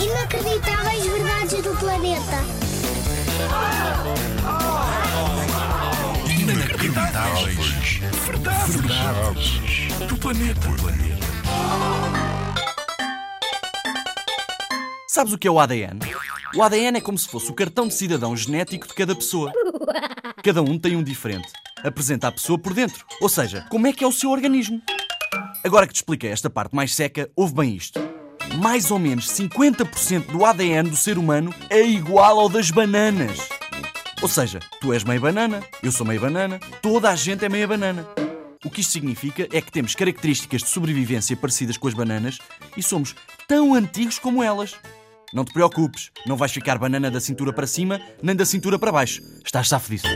Inacreditáveis verdades do planeta. Inacreditáveis. Verdades. Verdades. Do planeta. Sabes o que é o ADN? O ADN é como se fosse o cartão de cidadão genético de cada pessoa. Cada um tem um diferente. Apresenta a pessoa por dentro. Ou seja, como é que é o seu organismo. Agora que te expliquei esta parte mais seca, ouve bem isto. Mais ou menos 50% do ADN do ser humano é igual ao das bananas. Ou seja, tu és meio banana, eu sou meio banana, toda a gente é meia banana. O que isto significa é que temos características de sobrevivência parecidas com as bananas e somos tão antigos como elas. Não te preocupes, não vais ficar banana da cintura para cima nem da cintura para baixo. Estás safo disso.